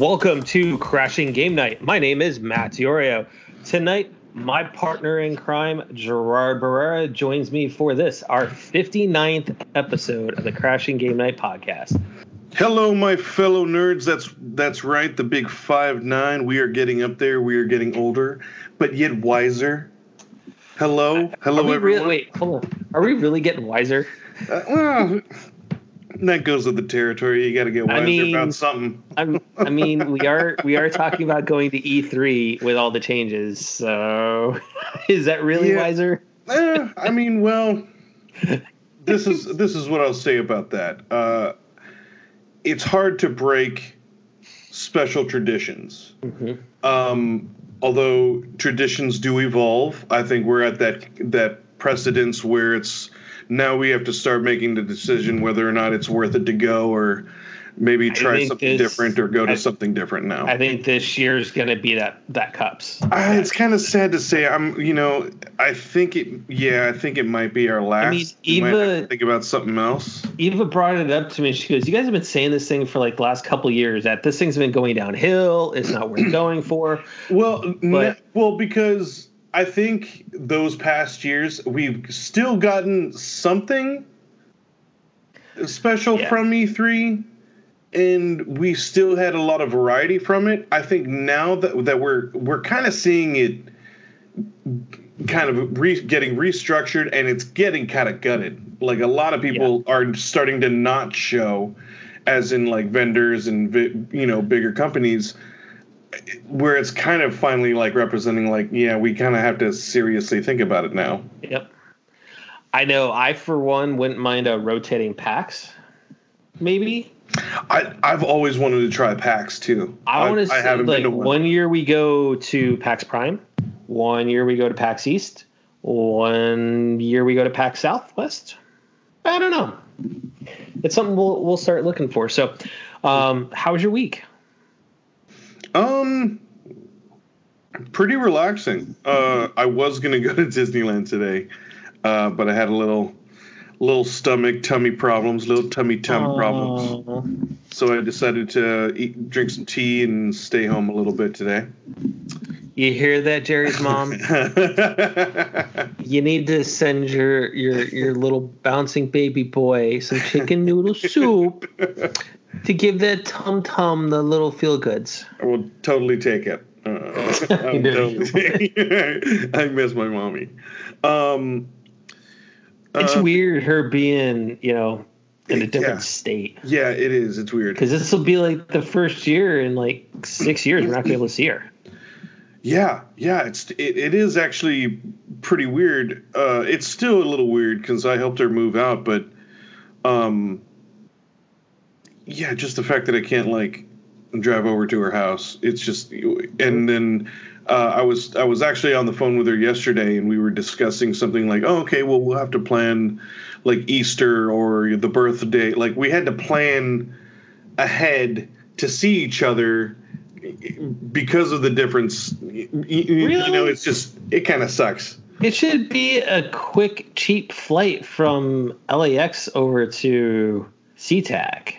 Welcome to Crashing Game Night. My name is Matt Diorio. Tonight, my partner in crime, Gerard Barrera, joins me for this, our 59th episode of the Crashing Game Night podcast. Hello, my fellow nerds. That's that's right. The big five nine. We are getting up there. We are getting older, but yet wiser. Hello, hello, Are we everyone. really, wait, hold on. Are we really getting wiser? Uh, well, that goes with the territory. You got to get I wiser mean- about something. I'm, I mean, we are we are talking about going to E3 with all the changes. So, is that really Yeah. wiser? Eh, I mean, well, this is this is what I'll say about that. Uh, it's hard to break special traditions. Mhm. Um, although traditions do evolve, I think we're at that that precedence where it's now we have to start making the decision whether or not it's worth it to go or maybe try something this- different or go to I- something different now. I think this year's going to be that that cups. Uh, it's kind of sad to say. I'm, you know, I think it. Yeah, I think it might be our last. I mean, We might have to Eva- think about something else. Eva brought it up to me. She goes, "You guys have been saying this thing for like the last couple years that this thing's been going downhill. It's not worth going for." Well, But- well, because I think those past years we've still gotten something special Yeah. from E3, and we still had a lot of variety from it. I think now that that we're we're kind of seeing it kind of re- getting restructured and it's getting kind of gutted. Like a lot of people are starting to not show, as in like vendors and vi- you know bigger companies, where it's kind of finally like representing like yeah we kind of have to seriously think about it now. Yep. I know. I for one wouldn't mind a rotating PAX. Maybe I I've always wanted to try PAX too. I want to say like one. one year we go to PAX Prime, one year we go to PAX East, one year we go to PAX Southwest. I don't know. It's something we'll we'll start looking for. So, um, how was your week? Um, pretty relaxing. Uh, I was gonna go to Disneyland today, uh, but I had a little, little stomach tummy problems, little tummy tum problems. So I decided to eat, drink some tea, and stay home a little bit today. You hear that, Jerry's mom? you need to send your your your little bouncing baby boy some chicken noodle soup to give that tum tum the little feel goods. I will totally take it. Uh, I, totally take it. I miss my mommy. Um, It's uh, weird her being you know in a different Yeah. state Yeah, it is. It's weird. because this will be like the first year in like six years we're not gonna be able to see her. Yeah, yeah, it's it, it is actually pretty weird. Uh, it's still a little weird because I helped her move out, but um, yeah, just the fact that I can't like drive over to her house. It's just, and then uh, I was I was actually on the phone with her yesterday, and we were discussing something like, oh, okay, well, we'll have to plan like Easter or the birthday. Like we had to plan ahead to see each other because of the difference. You, you- you know, it's just it kind of sucks. It should be a quick, cheap flight from LAX over to SeaTac.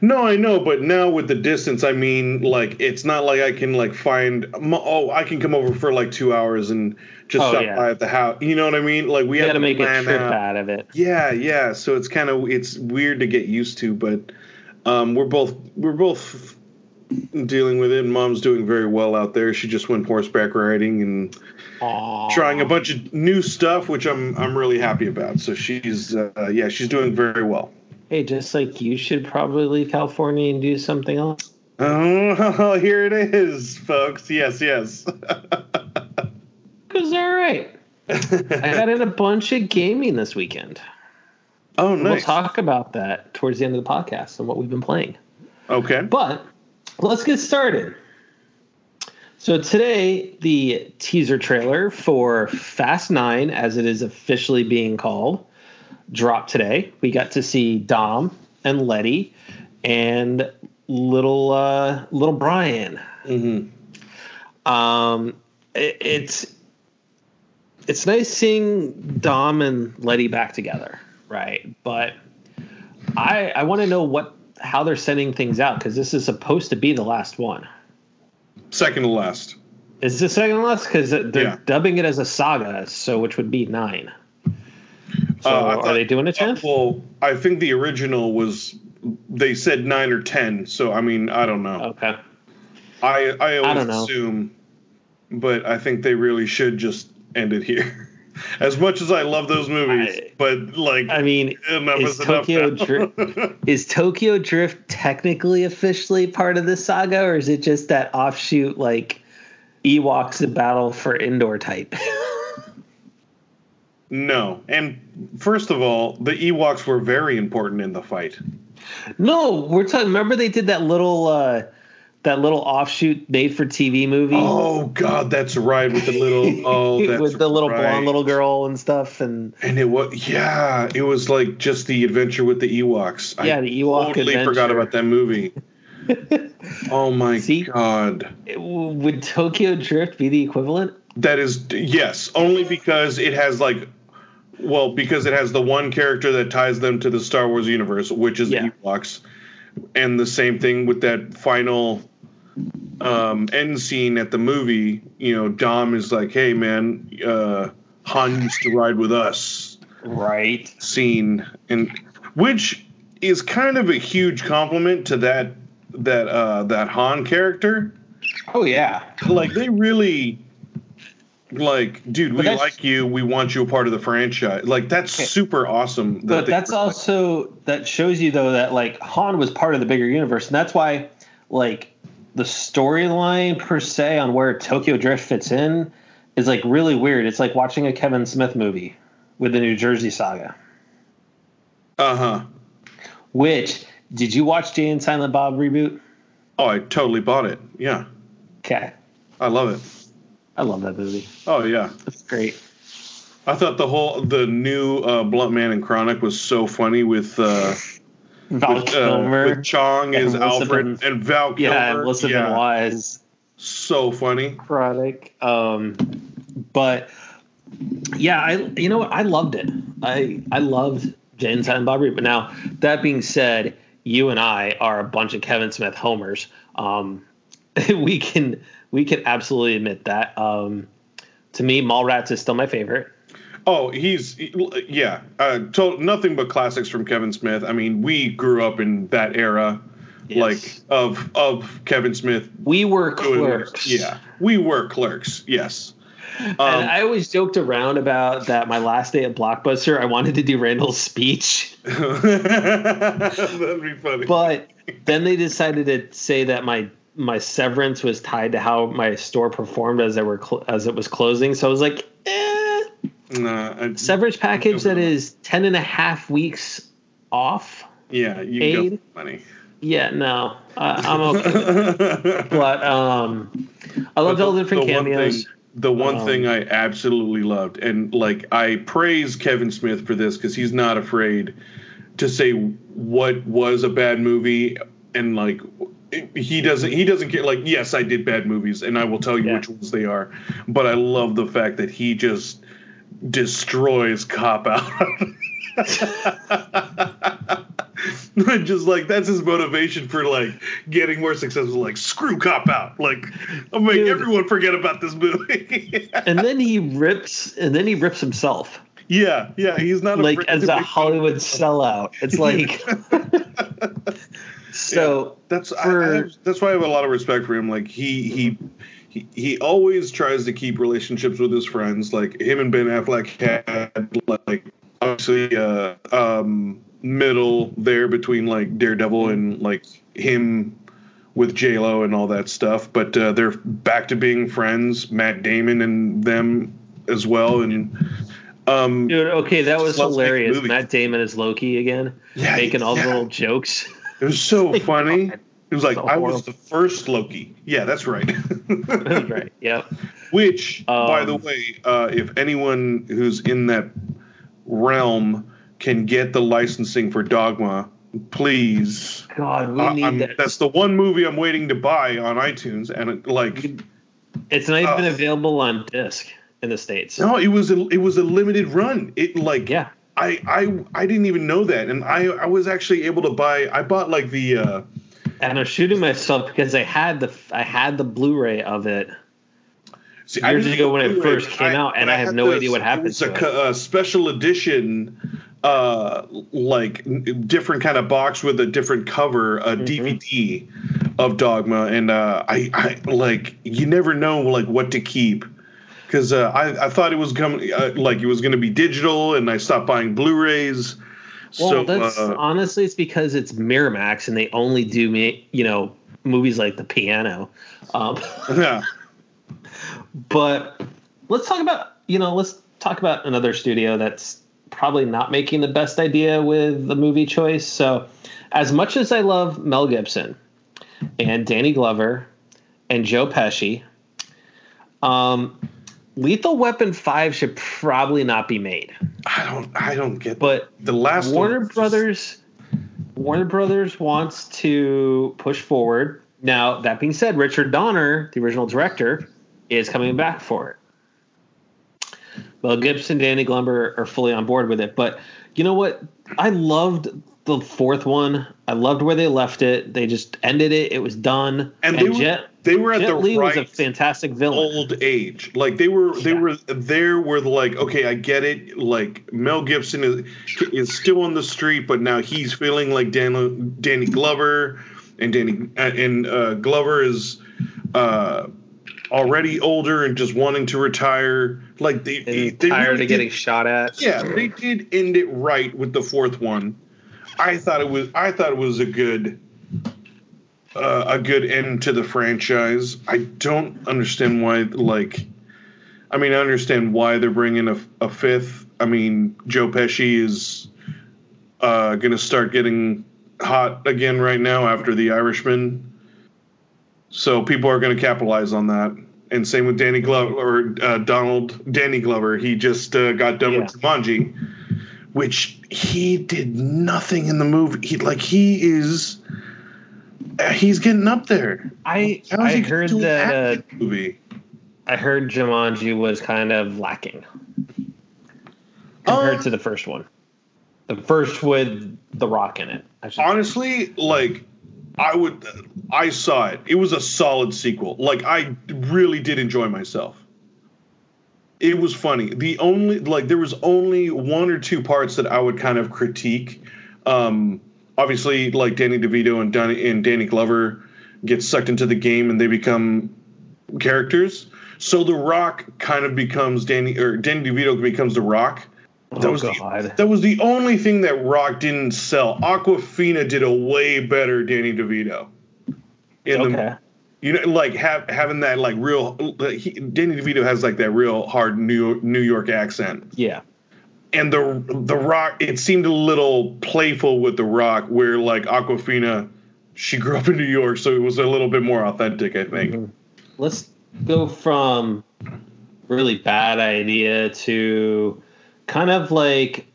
No, I know, but now with the distance, I mean, like it's not like I can like find. Oh, I can come over for like two hours and just Oh, stop yeah. by at the house. You know what I mean? Like we have to make a trip out. out of it. Yeah, yeah. So it's kind of it's weird to get used to, but um, we're both we're both dealing with it. Mom's doing very well out there. She just went horseback riding and Aw. trying a bunch of new stuff, which I'm I'm really happy about. So she's uh, yeah, she's doing very well. Hey, just like you should probably leave California and do something else. Oh, here it is, folks. Yes, yes. Cause all right, I got in a bunch of gaming this weekend. oh, no. We'll talk about that towards the end of the podcast and what we've been playing. Okay. But let's get started. So today, the teaser trailer for Fast Nine, as it is officially being called, dropped today. We got to see Dom and Letty and little uh, little Brian. hmm Um, it, it's it's nice seeing Dom and Letty back together, right? But I I want to know what how they're sending things out because this is supposed to be the last one. Second to last. Is this second to last? Because they're Yeah. dubbing it as a saga, so which would be nine. So Uh, I are they doing a uh, tenth? well, I think the original was they said nine or ten. So I mean, I don't know. okay. I I always know. assume, but I think they really should just end it here. As much as I love those movies, I- but like I mean, is. Tokyo now. Dri- is Tokyo Drift technically officially part of the saga, or is it just that offshoot like Ewoks the battle for Endor type? no, and first of all, the Ewoks were very important in the fight. no, we're talking. Remember they did that little uh, that little offshoot made for TV movie Oh God, that's right with the little oh that's with the little right. blonde little girl and stuff, and And it was yeah, it was like just the adventure with the Ewoks. Yeah, the Ewok totally forgot about that movie. oh my See? god. would Tokyo Drift be the equivalent? That is yes, only because it has like well, because it has the one character that ties them to the Star Wars universe, which is Yeah. the Ewoks. And the same thing with that final um end scene at the movie, you know, Dom is like, "Hey man, uh Han used to ride with us." Right. scene and which is kind of a huge compliment to that that uh that Han character. Oh yeah. Like they really like dude, we like you, we want you a part of the franchise. Like that's super awesome. that But that's were like- also that shows you though that like Han was part of the bigger universe, and that's why like the storyline per se on where Tokyo Drift fits in is like really weird. It's like watching a Kevin Smith movie with the New Jersey Saga. uh-huh. Which did you watch Jay and Silent Bob reboot? Oh, I totally bought it. Yeah. Okay, I love it. I love that movie. Oh yeah. It's great. I thought the whole the new uh, Blunt Man and Chronic was so funny with uh, Val with, uh, Kilmer, with Chong as Alfred and Val Kilmer. yeah, yeah, Wise. so funny. chronic. Um, but yeah, I you know what I loved it. I I loved Jay and Silent Bob. But now that being said, you and I are a bunch of Kevin Smith homers. Um, we can we can absolutely admit that. Um, to me, Mallrats is still my favorite. Oh, he's yeah, uh, to, nothing but classics from Kevin Smith. I mean, we grew up in that era, Yes. like of of Kevin Smith. We were clerks. Yeah, we were clerks. Yes. Um, and I always joked around about that. My last day at Blockbuster, I wanted to do Randall's speech. that'd be funny. but then they decided to say that my my severance was tied to how my store performed as they were cl- as it was closing. So i was like eh, Nah, I- severance package that is 10 and a half weeks off. Yeah, you Aid. money. yeah no uh, i'm okay but um i loved But all the different one cameos. thing- the one Um, thing I absolutely loved, and like I praise Kevin Smith for this because he's not afraid to say what was a bad movie, and like he doesn't he doesn't care. Like yes, I did bad movies, and I will tell you Yeah. which ones they are. But I love the fact that he just destroys cop out. just like that's his motivation for like getting more successful. Like screw cop out. Like I'll make Dude. everyone forget about this movie. and then he rips and then he rips himself yeah, yeah. He's not like as a hollywood sellout it's like so That's for- I, have- that's why I have a lot of respect for him. Like he he. He, he always tries to keep relationships with his friends. Like him and Ben Affleck had like obviously uh um middle there between like Daredevil and like him with J Lo and all that stuff. But uh, they're back to being friends. Matt Damon and them as well. And um Dude, okay, that was Let's make a hilarious. Matt Damon is Loki again, Yeah, making all the little jokes. It was so funny. It was like So I was the first Loki. Yeah, that's right. right. Yep. Which, by the Um, way, uh, if anyone who's in that realm can get the licensing for Dogma, please. God, we Uh, need I'm- that. That's the one movie I'm waiting to buy on iTunes, and it, like, It's not even uh, available on disc in the states. no, it was a, it was a limited run. It like, Yeah. I I I didn't even know that, and I I was actually able to buy. I bought like the. uh And I'm shooting myself because I had the I had the Blu-ray of it See, years ago when it first came out, and I have no idea what happened It's a, a special edition, uh, like different kind of box with a different cover, a Mm-hmm. DVD of Dogma, and uh, I, I like you never know like what to keep. Because uh, I, I thought it was coming, uh, like it was going to be digital, and I stopped buying Blu-rays. Well, so that's uh, honestly it's because it's Miramax and they only do me, you know, movies like The Piano. Um, yeah, but let's talk about, you know, let's talk about another studio that's probably not making the best idea with the movie choice. So, as much as I love Mel Gibson and Danny Glover and Joe Pesci, um, Lethal Weapon 5 should probably not be made. I don't, I don't get. But the last Warner Brothers Warner Brothers wants to push forward. Now, that being said, Richard Donner, the original director, is coming back for it. Well, Gibson, Danny Glover are fully on board with it. But you know what? I loved the fourth one. I loved where they left it. They just ended it. It was done. And they were- Jet, they were at Jet the Li was a right fantastic villain. old age. Like they were they Yeah. were there were like, okay, I get it. Like Mel Gibson is is still on the street, but now he's feeling like Dan, Danny Glover, and Danny uh, and uh, Glover is uh, already older and just wanting to retire. Like they, they And tired really of getting did- shot at. yeah, they did end it right with the fourth one. I thought it was I thought it was a good uh, a good end to the franchise. I don't understand why like I mean I understand why they're bringing a, a fifth. I mean Joe Pesci is uh, going to start getting hot again right now after The Irishman. So people are going to capitalize on that. And same with Danny Glover or uh, Donald Danny Glover. He just uh, got done with Jumanji, which he did nothing in the movie. He like he is he's getting up there. I I he heard that uh, movie? I heard Jumanji was kind of lacking compared Um, to the first one. The first with The Rock in it. Honestly, like I would, I saw it. It was a solid sequel. Like I really did enjoy myself. It was funny. The only like there was only one or two parts that I would kind of critique. Um, obviously, like Danny DeVito and Danny and Danny Glover get sucked into the game and they become characters. So The Rock kind of becomes Danny or Danny DeVito becomes The Rock. That Oh, was the, that was the only thing that Rock didn't sell. Awkwafina did a way better Danny DeVito. In okay. the you know like have having that like real he, Danny DeVito has like that real hard New New York accent. yeah. And the the Rock it seemed a little playful with the Rock where like Awkwafina she grew up in New York so it was a little bit more authentic I think. Mhm. Let's go from really bad idea to kind of like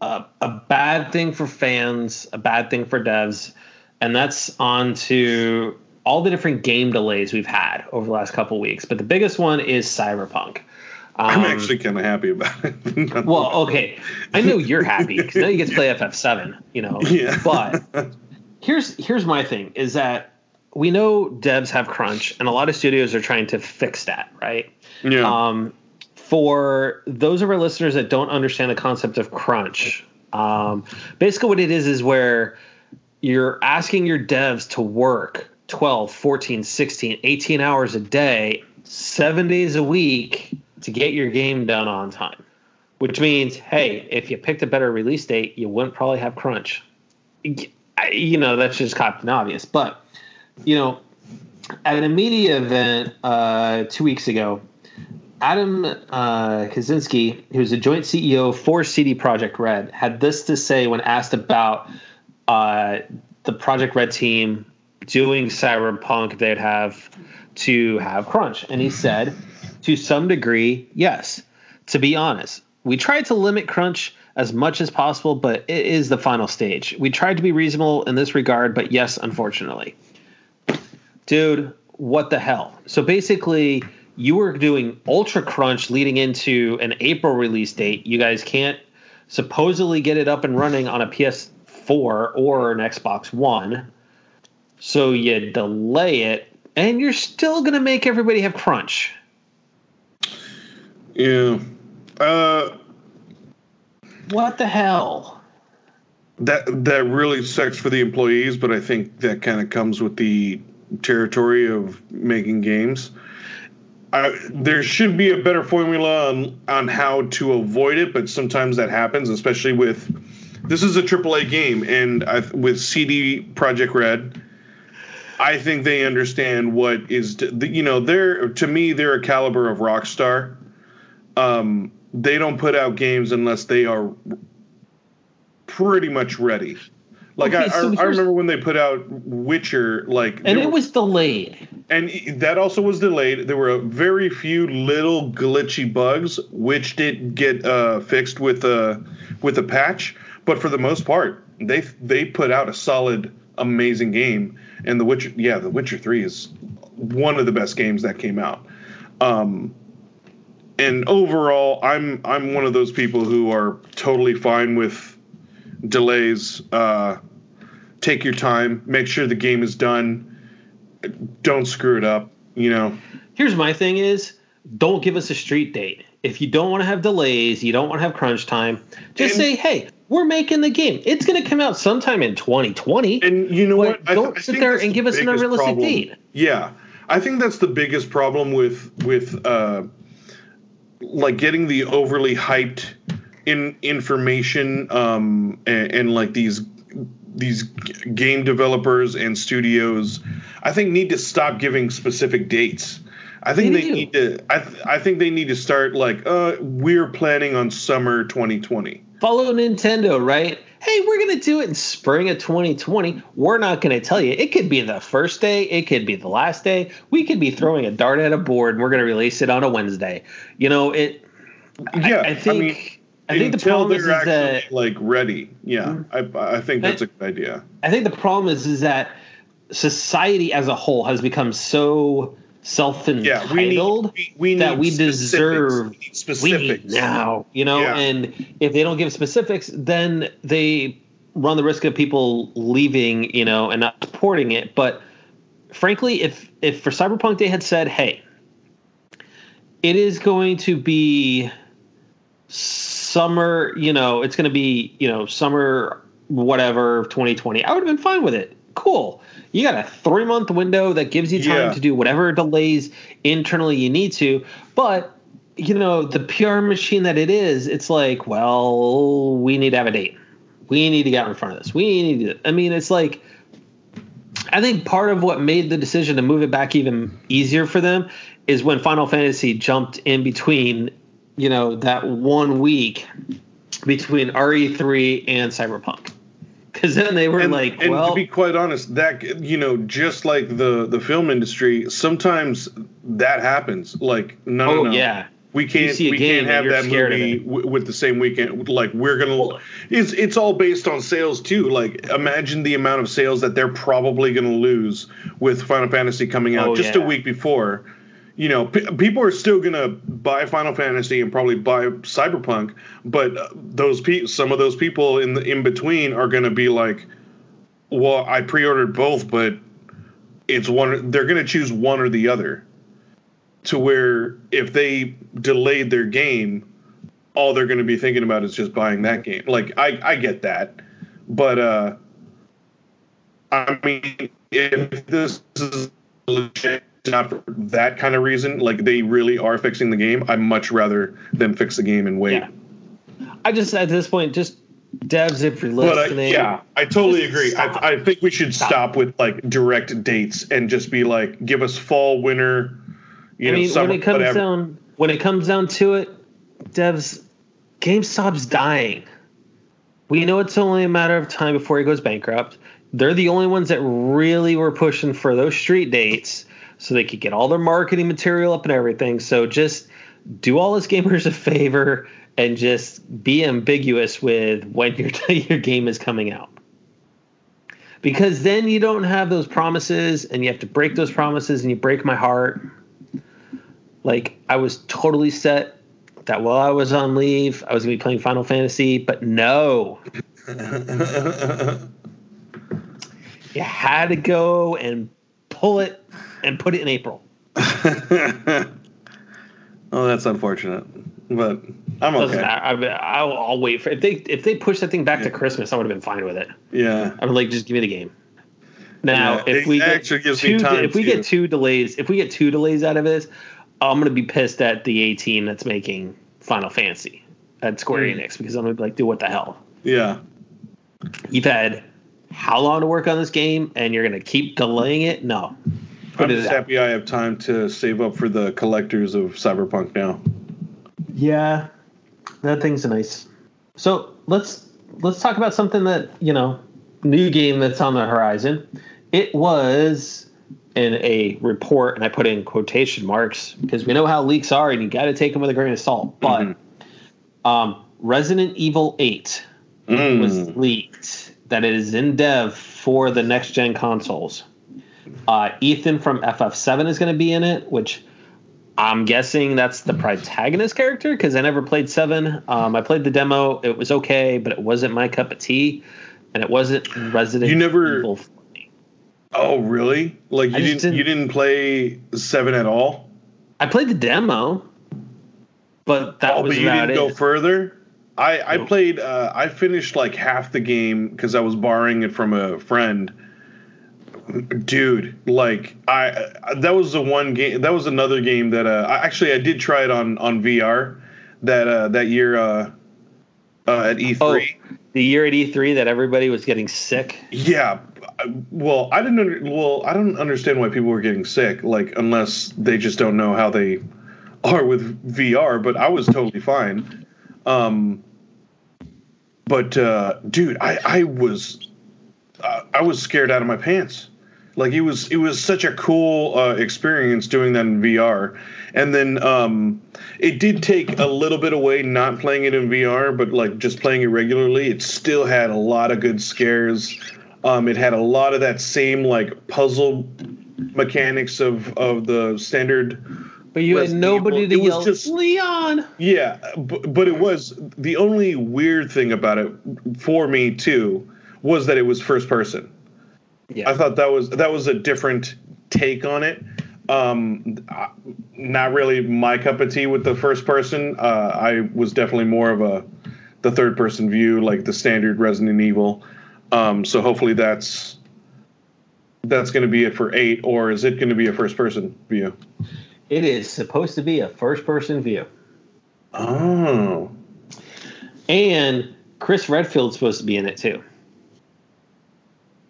a, a bad thing for fans, a bad thing for devs, and that's on to all the different game delays we've had over the last couple weeks. But the biggest one is Cyberpunk. I'm Um, actually kind of happy about it. Well, okay. I know you're happy because now you get to play FF7, you know. Yeah. But here's here's my thing is that we know devs have crunch and a lot of studios are trying to fix that, right? yeah. Um, for those of our listeners that don't understand the concept of crunch, um, basically what it is is where you're asking your devs to work 12, 14, 16, 18 hours a day, seven days a week to get your game done on time. Which means, hey, if you picked a better release date, you wouldn't probably have crunch. You know, that's just Captain Obvious. But, you know, at a media event uh, two weeks ago, Adam uh, Kaczynski, who's a joint CEO for CD Projekt Red, had this to say when asked about uh, the Projekt Red team doing Cyberpunk, they'd have to have crunch. And he said, to some degree, yes. To be honest, we tried to limit crunch as much as possible, but it is the final stage. We tried to be reasonable in this regard, but yes, unfortunately. Dude, what the hell? So basically, you were doing ultra crunch leading into an April release date. You guys can't supposedly get it up and running on a PS4 or an Xbox One. So you delay it, and you're still going to make everybody have crunch. Yeah. Uh, what the hell? That that really sucks for the employees, but I think that kind of comes with the territory of making games. I, there should be a better formula on on how to avoid it, but sometimes that happens, especially with this is a AAA game, and I, with CD Projekt Red, I think they understand what is you know they're to me they're a caliber of Rockstar. Um, they don't put out games unless they are pretty much ready. Like okay, I, so I, I, remember when they put out Witcher, like and it were, was delayed, and that also was delayed. There were a very few little glitchy bugs, which did get uh, fixed with a with a patch. But for the most part, they they put out a solid, amazing game. And the Witcher, yeah, the Witcher Three is one of the best games that came out. Um, and overall, I'm I'm one of those people who are totally fine with delays. Uh, take your time. Make sure the game is done. Don't screw it up. You know. Here's my thing: is don't give us a street date. If you don't want to have delays, you don't want to have crunch time. Just and, say, hey, we're making the game. It's going to come out sometime in 2020. And you know what? Don't sit there and give us an unrealistic problem. date. Yeah, I think that's the biggest problem with with. Uh, like getting the overly hyped in information um, and, and like these these game developers and studios, I think need to stop giving specific dates. I think they, they need to. I, th- I think they need to start like, uh, we're planning on summer 2020. Follow Nintendo, right? Hey, we're gonna do it in spring of 2020. We're not gonna tell you. It could be the first day. It could be the last day. We could be throwing a dart at a board, and we're gonna release it on a Wednesday. You know it. Yeah, I, I think. I, mean, I think the problem is, is that like ready. Yeah, mm-hmm. I, I think that's a good idea. I think the problem is is that society as a whole has become so self-entitled yeah, we need, we, we that we deserve. We need specifics. We now you know? Yeah. and if they don't give specifics then they run the risk of people leaving you know and not supporting it. But frankly if if for cyberpunk they had said hey it is going to be summer you know it's going to be you know summer whatever 2020 i would have been fine with it. Cool you got a three month window that gives you time yeah. to do whatever delays internally you need to. But you know, the PR machine that it is, it's like, well, we need to have a date. We need to get in front of this. We need to. I mean, it's like, I think part of what made the decision to move it back even easier for them is when Final Fantasy jumped in between, you know, that one week between RE3 and Cyberpunk because then they were and, like, and well, to be quite honest, that you know, just like the the film industry, sometimes that happens. Like, no, oh no, yeah, we can't we can't have that movie w- with the same weekend. Like, we're gonna. Well, it's it's all based on sales too. Like, imagine the amount of sales that they're probably gonna lose with Final Fantasy coming out oh, just yeah. a week before you know, p- people are still gonna buy Final Fantasy and probably buy Cyberpunk, but those pe- some of those people in the in between are gonna be like, well, I pre-ordered both, but it's one. They're gonna choose one or the other. To where if they delayed their game, all they're gonna be thinking about is just buying that game. Like I I get that, but uh, I mean, if this is legit not for that kind of reason, like they really are fixing the game, I'd much rather them fix the game and wait. Yeah. I just at this point just devs if you're listening. But, uh, yeah, I totally agree. I, I, think we should stop. stop. with like direct dates and just be like, give us fall, winter. You I know, mean, summer, when it comes whatever. down when it comes down to it, devs, GameStop's dying. We know it's only a matter of time before he goes bankrupt. They're the only ones that really were pushing for those street dates so they could get all their marketing material up and everything. So just do all us gamers a favor and just be ambiguous with when your your game is coming out. Because then you don't have those promises and you have to break those promises and you break my heart. Like I was totally set that while I was on leave, I was going to be playing Final Fantasy, but no. you had to go and pull it and put it in April. oh, that's unfortunate, but I'm okay. I, I'll, I'll wait for if they if they push that thing back to Christmas, I would have been fine with it. Yeah, I would like just give me the game. Now, Yeah, if we get two, if we get two delays, if we get two delays out of this, I'm gonna be pissed at the A team that's making Final Fantasy at Square Hmm. Enix because I'm gonna be like, dude, what the hell? yeah. You've had how long to work on this game, and you're gonna keep delaying it? No. I'm it just happy I have time to save up for the collectors of Cyberpunk now. Yeah, that thing's nice. So let's let's talk about something that you know, new game that's on the horizon. It was in a report, and I put in quotation marks because we know how leaks are, and you got to take them with a grain of salt. But Mhm. um, Resident Evil Eight was Mm. leaked that it is in dev for the next gen consoles. Uh, Ethan from FF7 is going to be in it, which I'm guessing that's the protagonist character because I never played Seven. Um, I played the demo; it was okay, but it wasn't my cup of tea, and it wasn't Resident You never- Evil. Oh, really? Like you didn't, didn't- you didn't play seven at all? I played the demo, but that oh, was but you didn't go further. I I played. Uh, I finished like half the game because I was borrowing it from a friend. Dude, like I that was the one game. That was another game that uh, I, actually I did try it on on VR that uh, that year uh, uh, at E3. Oh, the year at E3 that everybody was getting sick. Yeah. Well, I didn't. Under, well, I don't understand why people were getting sick. Like, unless they just don't know how they are with VR. But I was totally fine. Um, but uh, dude, I I was uh, I was scared out of my pants. Like it was it was such a cool uh, experience doing that in VR. And then um, it did take a little bit away not playing it in VR, but like just playing it regularly, it still had a lot of good scares. Um, it had a lot of that same like puzzle mechanics of of the standard But you had nobody to It was yell, just- Leon. yeah, but, but it was the only weird thing about it for me too was that it was first person. Yeah. I thought that was that was a different take on it. Um, not really my cup of tea with the first person. Uh, I was definitely more of a the third person view, like the standard Resident Evil. Um, so hopefully that's that's going to be it for eight, or is it going to be a first person view? It is supposed to be a first person view. Oh, And Chris Redfield's supposed to be in it too.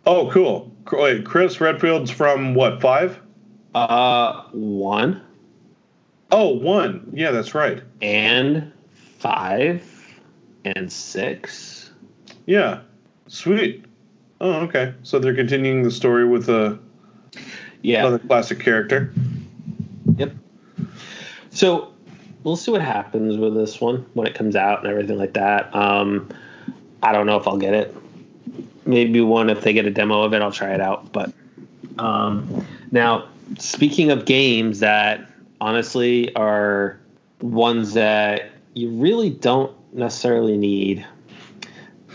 Oh, cool. Wait, Chris Redfield's from what five? Uh, one Oh, one. Yeah, that's right. and five and six. Yeah, sweet. Oh, okay. So they're continuing the story with a Yeah. another classic character. Yep. So we'll see what happens with this one when it comes out and everything like that. Um, I don't know if I'll get it. Maybe one if they get a demo of it, I'll try it out. But um, now, speaking of games that honestly are ones that you really don't necessarily need,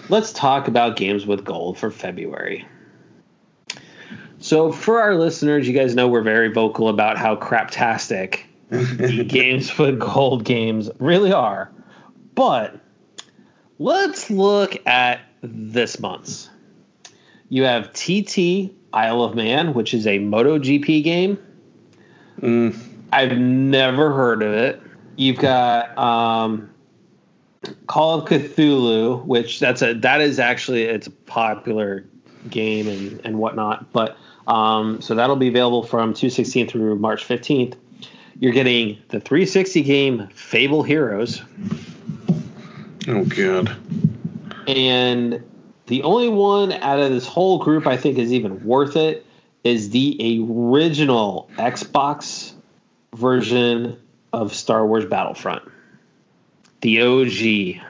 let's talk about games with gold for February. So, for our listeners, you guys know we're very vocal about how craptastic the games with gold games really are. But let's look at this month's. You have TT Isle of Man, which is a MotoGP game. Mm, I've never heard of it. You've got um, Call of Cthulhu, which that's a that is actually it's a popular game and and whatnot. But um, so that'll be available from 216 through March 15th. You're getting the 360 game Fable Heroes, oh god. and the only one out of this whole group I think is even worth it is the original Xbox version of Star Wars Battlefront. The OG.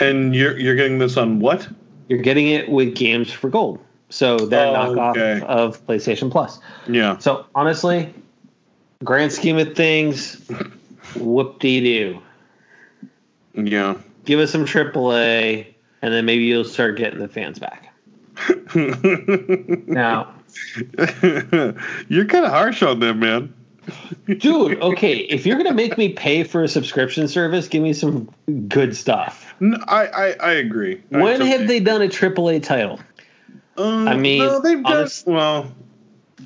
And you're you're getting this on what? You're getting it with games for gold. So they're Oh, knockoff okay. of PlayStation Plus. Yeah. So honestly, grand scheme of things, whoop de doo. Yeah. Give us some AAA, and then maybe you'll start getting the fans back. now, you're kind of harsh on them, man. dude. Okay, if you're gonna make me pay for a subscription service, give me some good stuff. No, I, I I agree. I When totally- have they done a AAA title? Uh, I mean, no, they've done honest- well.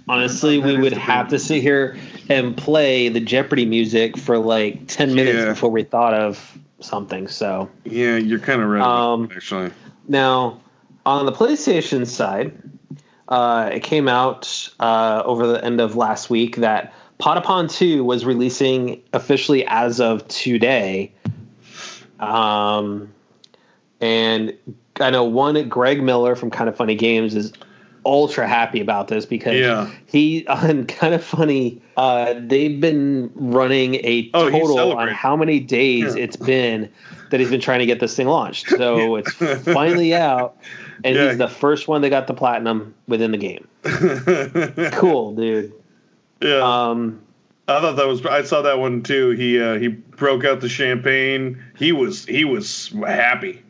Honestly, we would have to sit here and play the Jeopardy music for like ten minutes Yeah. before we thought of something. So Yeah, you're kind of right. Um, actually, now, on the PlayStation side, uh, it came out uh, over the end of last week that Patapon 2 was releasing officially as of today. Um, and I know one, Greg Miller from Kind of Funny Games is ultra happy about this because Yeah. he on Kind of Funny, uh, they've been running a Oh, total on how many days Yeah. it's been that he's been trying to get this thing launched. So it's finally out, and Yeah. he's the first one that got the platinum within the game. Cool, dude. yeah, Um, I thought that was. I saw that one too. He uh, he broke out the champagne. He was he was happy.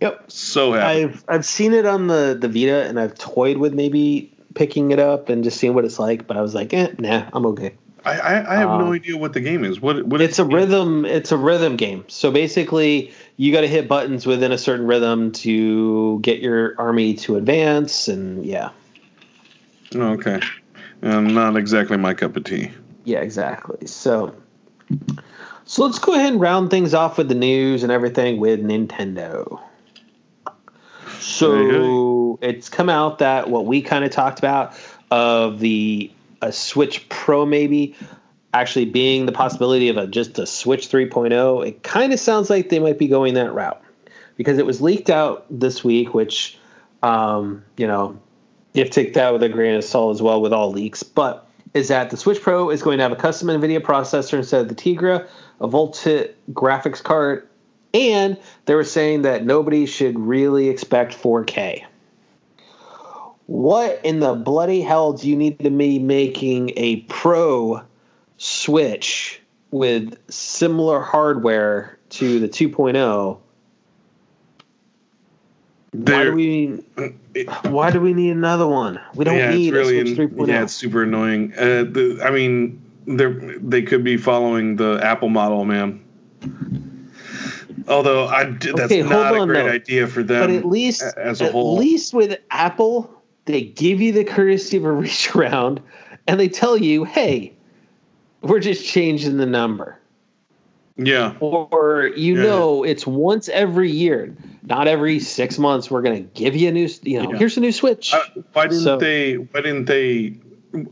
Yep. So happy. I've I've seen it on the the Vita, and I've toyed with maybe picking it up and just seeing what it's like. But I was like, eh, nah, I'm okay. I, I, I have no um, idea what the game is. What what It's a rhythm. It's a rhythm game. So basically, you got to hit buttons within a certain rhythm to get your army to advance, and yeah, okay, um, not exactly my cup of tea. yeah, exactly. So, so let's go ahead and round things off with the news and everything with Nintendo. So it's come out that what we kind of talked about of the a Switch Pro maybe actually being the possibility of a just a Switch 3.0. It kind of sounds like they might be going that route because it was leaked out this week, which um, you know you have to take that with a grain of salt as well with all leaks. But is that the Switch Pro is going to have a custom NVIDIA processor instead of the Tegra, a Voltit graphics card, and they were saying that nobody should really expect 4K. What in the bloody hell do you need to be making a Pro Switch with similar hardware to the 2.0? Why do we it- why do we need another one? We don't yeah, need it's really a Switch oh. 3.0. yeah, it's super annoying. Uh, the, I mean, they they could be following the Apple model, man. Although I that's Okay, not a great though. idea for them. but at least as a at whole. least with Apple, they give you the courtesy of a reach around and they tell you, "Hey, we're just changing the number." yeah, Or you Yeah. know, it's once every year, not every 6 months we're going to give you a new, you know, Yeah. here's a new Switch. Uh, why didn't So- they? Why didn't they,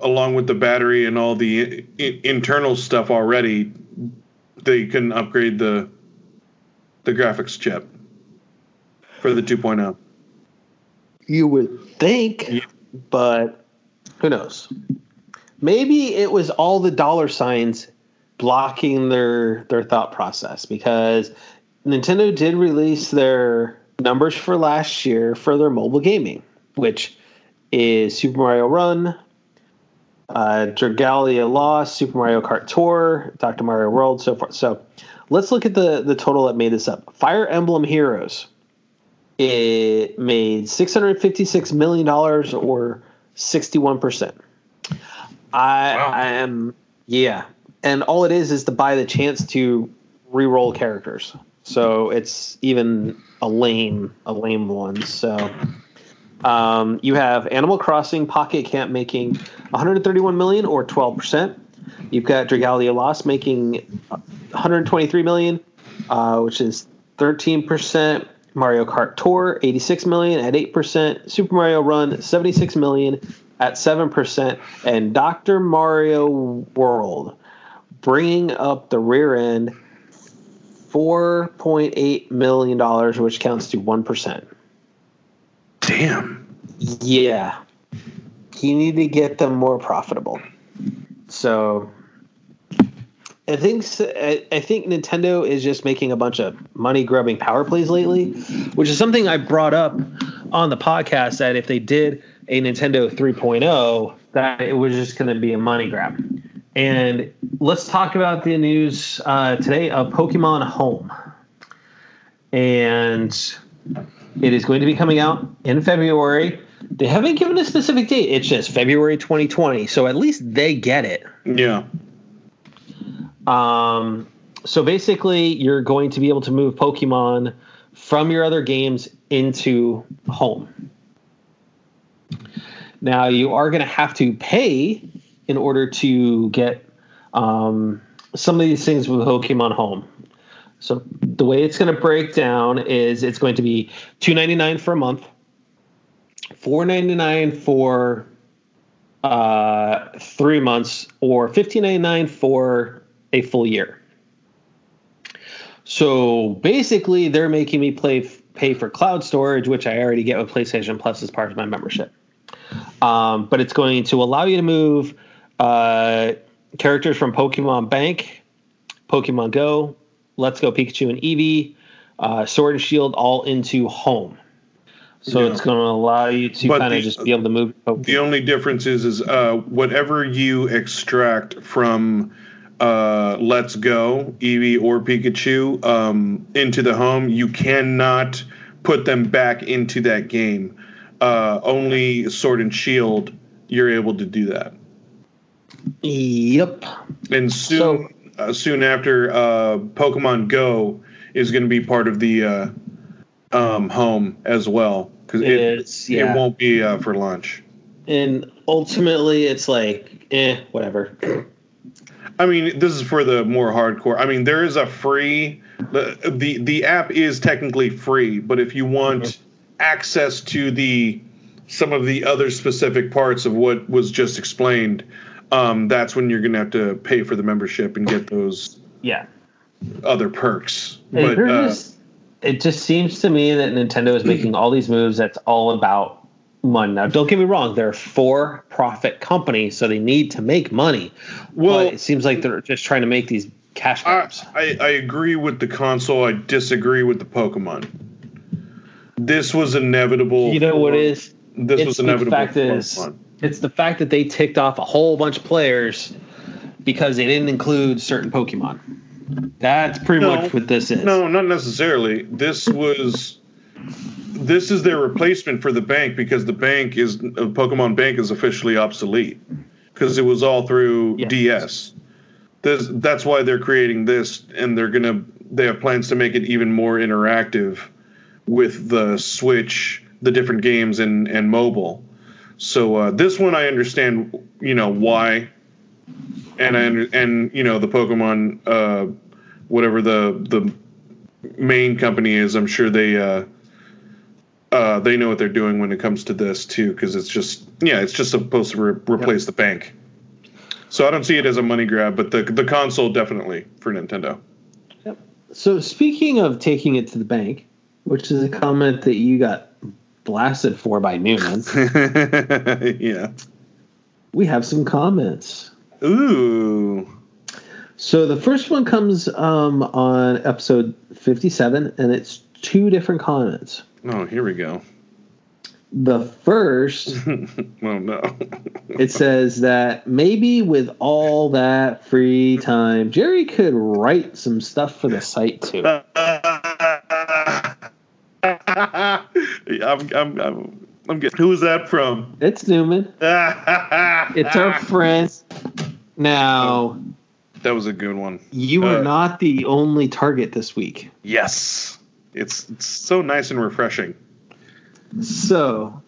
along with the battery and all the I- internal stuff already, they can upgrade the the graphics chip for the oh? 2.0. You would think, Yeah. but who knows? Maybe it was all the dollar signs blocking their their thought process because Nintendo did release their numbers for last year for their mobile gaming, which is Super Mario Run, uh, Dragalia Lost, Super Mario Kart Tour, Dr. Mario World, so forth. So let's look at the the total that made this up. Fire Emblem Heroes it made six hundred fifty-six million dollars, or sixty-one percent. I, Wow. I am, yeah, and all it is is to buy the chance to re-roll characters. So it's even a lame, a lame one. So um, you have Animal Crossing Pocket Camp making one hundred thirty-one million, or twelve percent. You've got Dragalia Lost making 123 million, uh, which is 13 percent. Mario Kart Tour 86 million at 8 percent. Super Mario Run 76 million at 7 percent, and Dr. Mario World bringing up the rear end 4.8 million dollars, which counts to one percent. Damn. Yeah. You need to get them more profitable. So I think I think Nintendo is just making a bunch of money grubbing power plays lately, which is something I brought up on the podcast that if they did a Nintendo 3.0 that it was just going to be a money grab. And let's talk about the news uh, today of Pokemon Home. And it is going to be coming out in February. They haven't given a specific date. It's just February 2020. So at least they get it. Yeah. Um, so basically, you're going to be able to move Pokemon from your other games into home. Now, you are going to have to pay in order to get um, some of these things with Pokemon Home. So the way it's going to break down is it's going to be two ninety nine for a month, four ninety nine for uh, three months, or fifteen ninety nine for a full year. So basically, they're making me play pay for cloud storage, which I already get with PlayStation Plus as part of my membership. Um, but it's going to allow you to move uh, characters from Pokemon Bank, Pokemon Go, Let's Go Pikachu and Eevee, uh, Sword and Shield all into home. So yeah. it's going to allow you to kind of just be able to move. Pokemon. The only difference is, is uh, whatever you extract from uh, Let's Go, Eevee or Pikachu um, into the home, you cannot put them back into that game. Uh, only Sword and Shield, you're able to do that. Yep. And soon, so, uh, soon after, uh, Pokemon Go is going to be part of the uh, um, home as well because it, it, yeah. it won't be uh, for launch. And ultimately, it's like, eh, whatever. I mean, this is for the more hardcore. I mean, there is a free the the, the app is technically free, but if you want mm-hmm. access to the some of the other specific parts of what was just explained, um, that's when you're going to have to pay for the membership and get those yeah other perks. But uh, just, it just seems to me that Nintendo is making all these moves. That's all about money. Now, don't get me wrong; they're a for-profit company, so they need to make money. Well, but it seems like they're just trying to make these cash grabs. I, I, I agree with the console. I disagree with the Pokemon. This was inevitable. You know what is? This it's was inevitable. The fact is, it's the fact that they ticked off a whole bunch of players because they didn't include certain Pokemon. That's pretty no, much what this is. No, not necessarily. This was this is their replacement for the bank because the bank is uh, Pokemon Bank is officially obsolete because it was all through yes. DS. This, that's why they're creating this, and they're gonna they have plans to make it even more interactive with the Switch, the different games, and and mobile. So uh, this one I understand, you know why, and I and you know the Pokemon, uh, whatever the the main company is. I'm sure they uh, uh, they know what they're doing when it comes to this too, because it's just yeah, it's just supposed to re- replace yep. the bank. So I don't see it as a money grab, but the the console definitely for Nintendo. Yep. So speaking of taking it to the bank, which is a comment that you got blasted for by Newman. yeah. We have some comments. Ooh. So the first one comes um, on episode 57, and it's two different comments. Oh, here we go. The first, oh no, it says that maybe with all that free time, Jerry could write some stuff for the site too. I'm, I'm, I'm, I'm getting. Who's that from? It's Newman. it's our friends. Now, that was a good one. You uh, are not the only target this week. Yes, it's, it's so nice and refreshing. So,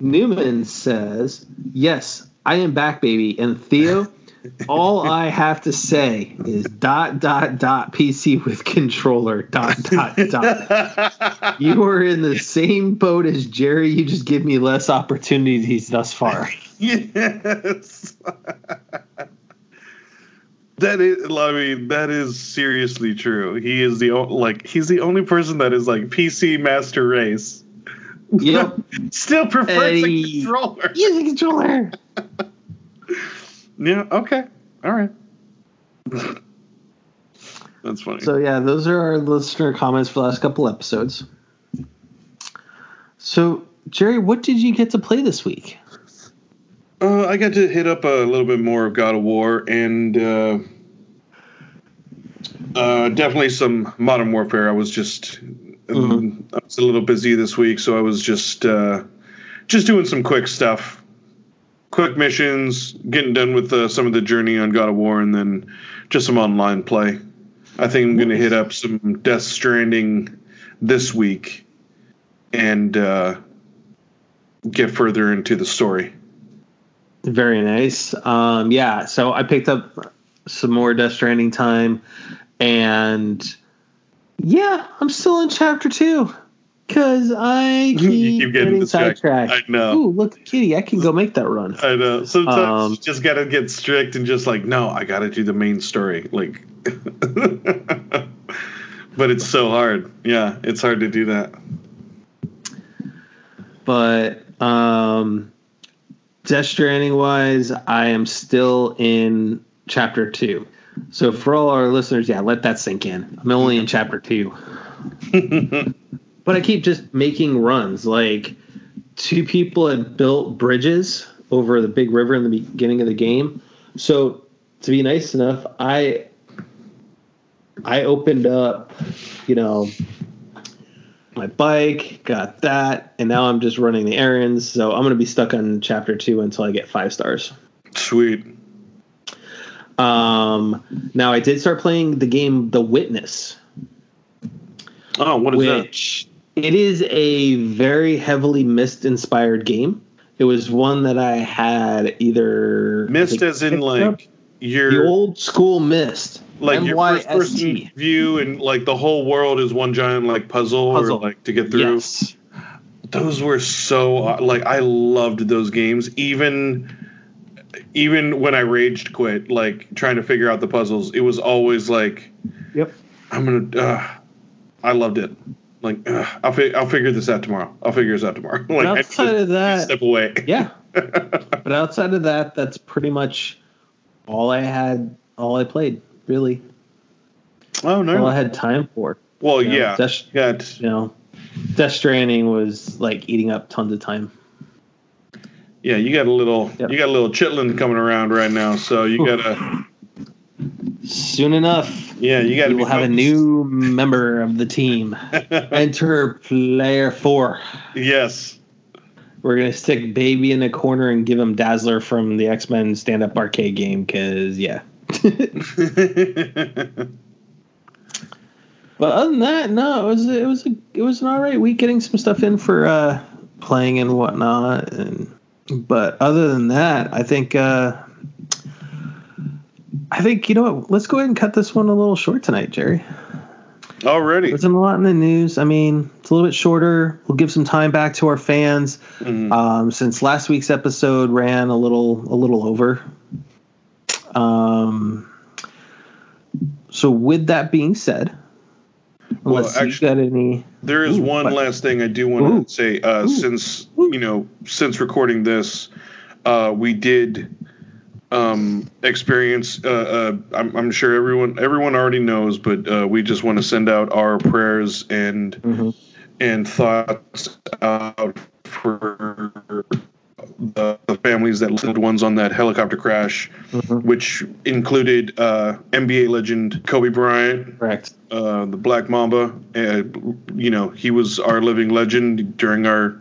Newman says, "Yes, I am back, baby." And Theo, all I have to say is dot dot dot PC with controller dot dot dot. you are in the same boat as Jerry. You just give me less opportunities thus far. yes. that is, I mean, that is seriously true. He is the like he's the only person that is like PC master race. Yep. Still prefers a controller. Use a controller. Yeah. Okay. All right. That's funny. So yeah, those are our listener comments for the last couple episodes. So Jerry, what did you get to play this week? Uh, I got to hit up a little bit more of God of War and uh, uh, definitely some Modern Warfare. I was just mm-hmm. I was a little busy this week, so I was just uh, just doing some quick stuff, quick missions, getting done with uh, some of the journey on God of War, and then just some online play. I think I'm going to hit up some Death Stranding this week and uh, get further into the story. Very nice. Um, yeah, so I picked up some more Death Stranding time, and yeah, I'm still in chapter two because I keep, keep getting, getting sidetracked. I know. Ooh, look, Kitty, I can go make that run. I know. Sometimes um, you just gotta get strict and just like, no, I gotta do the main story. Like, but it's so hard. Yeah, it's hard to do that. But um, Death Stranding wise, I am still in chapter two. So for all our listeners, yeah, let that sink in. I'm only in chapter two. But I keep just making runs. Like two people had built bridges over the big river in the beginning of the game. So to be nice enough, I I opened up, you know, my bike, got that, and now I'm just running the errands. So I'm gonna be stuck on chapter two until I get five stars. Sweet. Um, now I did start playing the game The Witness. Oh, what is which that? It is a very heavily Myst inspired game. It was one that I had either Myst as in like your the old school Myst. Like M-Y-S-T. your first person view and like the whole world is one giant like puzzle, puzzle. or like to get through. Yes. Those were so like I loved those games. Even even when I raged quit, like trying to figure out the puzzles, it was always like, "Yep, I'm gonna." Uh, I loved it. Like, I'll fi- I'll figure this out tomorrow. I'll figure this out tomorrow. like, outside of that, step away. yeah, but outside of that, that's pretty much all I had. All I played, really. Oh no! All I had time for. Well, you know, yeah, Death, yeah. You know, Death Stranding was like eating up tons of time. Yeah, you got a little yep. you got a little chitlin coming around right now, so you gotta soon enough. Yeah, you got. We'll have a new member of the team. Enter player four. Yes. We're gonna stick baby in a corner and give him Dazzler from the X Men stand up arcade game because yeah. but other than that, no, it was it was a, it was an all right week getting some stuff in for uh, playing and whatnot and but other than that, I think uh, I think you know what. Let's go ahead and cut this one a little short tonight, Jerry. Already, there's a lot in the news. I mean, it's a little bit shorter. We'll give some time back to our fans. Mm-hmm. Um, since last week's episode ran a little a little over. Um. So with that being said, well, actually, got any. There is Ooh, one but, last thing I do want to say. Uh, since you know, since recording this, uh, we did um, experience. Uh, uh, I'm, I'm, sure everyone everyone already knows, but uh, we just want to send out our prayers and mm-hmm. and thoughts out for the, the families that lived ones on that helicopter crash, mm-hmm. which included uh, NBA legend Kobe Bryant, correct, uh, the Black Mamba. Uh, you know, he was our living legend during our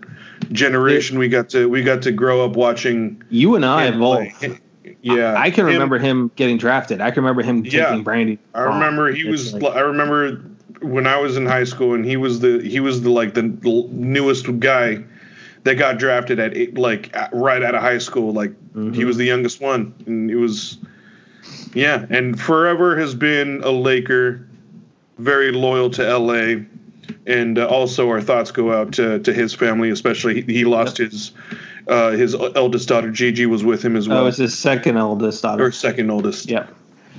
generation. We got to we got to grow up watching. You and I both. Yeah, I, I can remember him getting drafted. I can remember him taking yeah, Brandy. I remember he was. Like, I remember when I was in high school, and he was the he was the like the newest guy that got drafted at eight, like right out of high school. Like mm-hmm. he was the youngest one, and it was yeah. And forever has been a Laker, very loyal to LA, and uh, also our thoughts go out to to his family, especially he, he lost yep. his. Uh, his eldest daughter Gigi was with him as well. Oh, it's his second eldest daughter. Or second oldest. Yeah.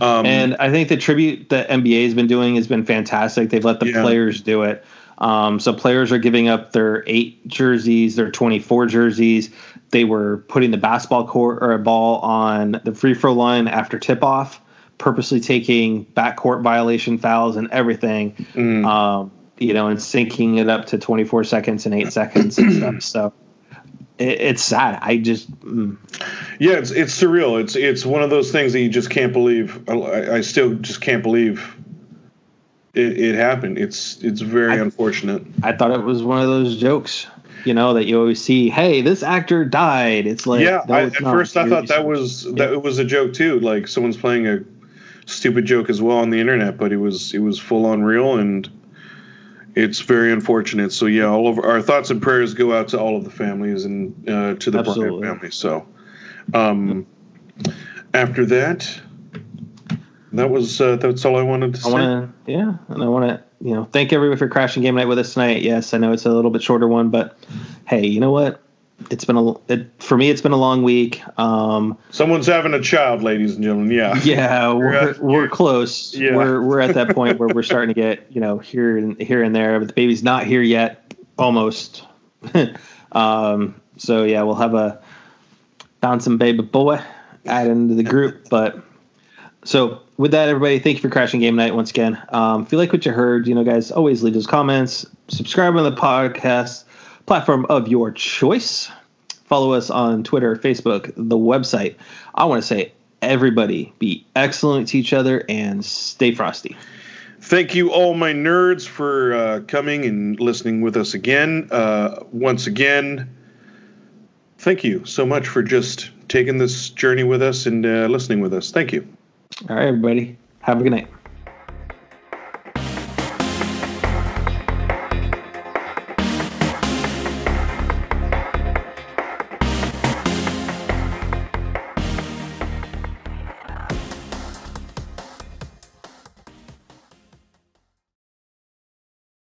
Um, and I think the tribute that NBA has been doing has been fantastic. They've let the yeah. players do it. Um, so players are giving up their eight jerseys, their 24 jerseys. They were putting the basketball court or a ball on the free throw line after tip off, purposely taking backcourt violation fouls and everything. Mm. Um, you know, and syncing it up to 24 seconds and eight seconds and stuff. So it, it's sad. I just mm. yeah, it's it's surreal. It's it's one of those things that you just can't believe. I, I still just can't believe it, it, happened. It's it's very I, unfortunate. I thought it was one of those jokes, you know, that you always see. Hey, this actor died. It's like yeah. No, I, at first, I thought that was that it was a joke too. Like someone's playing a stupid joke as well on the internet, but it was it was full on real and it's very unfortunate. So yeah, all of our thoughts and prayers go out to all of the families and uh, to the Absolutely. Bryant family. So um, after that, that was uh, that's all I wanted to I say. Wanna, yeah, and I want to you know thank everyone for crashing game night with us tonight. Yes, I know it's a little bit shorter one, but hey, you know what? It's been a it, for me. It's been a long week. Um, Someone's having a child, ladies and gentlemen. Yeah, yeah, we're we're close. Yeah. We're we're at that point where we're starting to get you know here and here and there, but the baby's not here yet. Almost. um, so yeah, we'll have a bouncing baby boy add into the group, but so with that, everybody, thank you for crashing game night once again. Um, if you like what you heard, you know, guys, always leave those comments. Subscribe on the podcast platform of your choice. Follow us on Twitter, Facebook, the website. I want to say, everybody, be excellent to each other and stay frosty. Thank you, all my nerds, for uh, coming and listening with us again. Uh, once again, thank you so much for just taking this journey with us and uh, listening with us. Thank you. All right, everybody. Have a good night.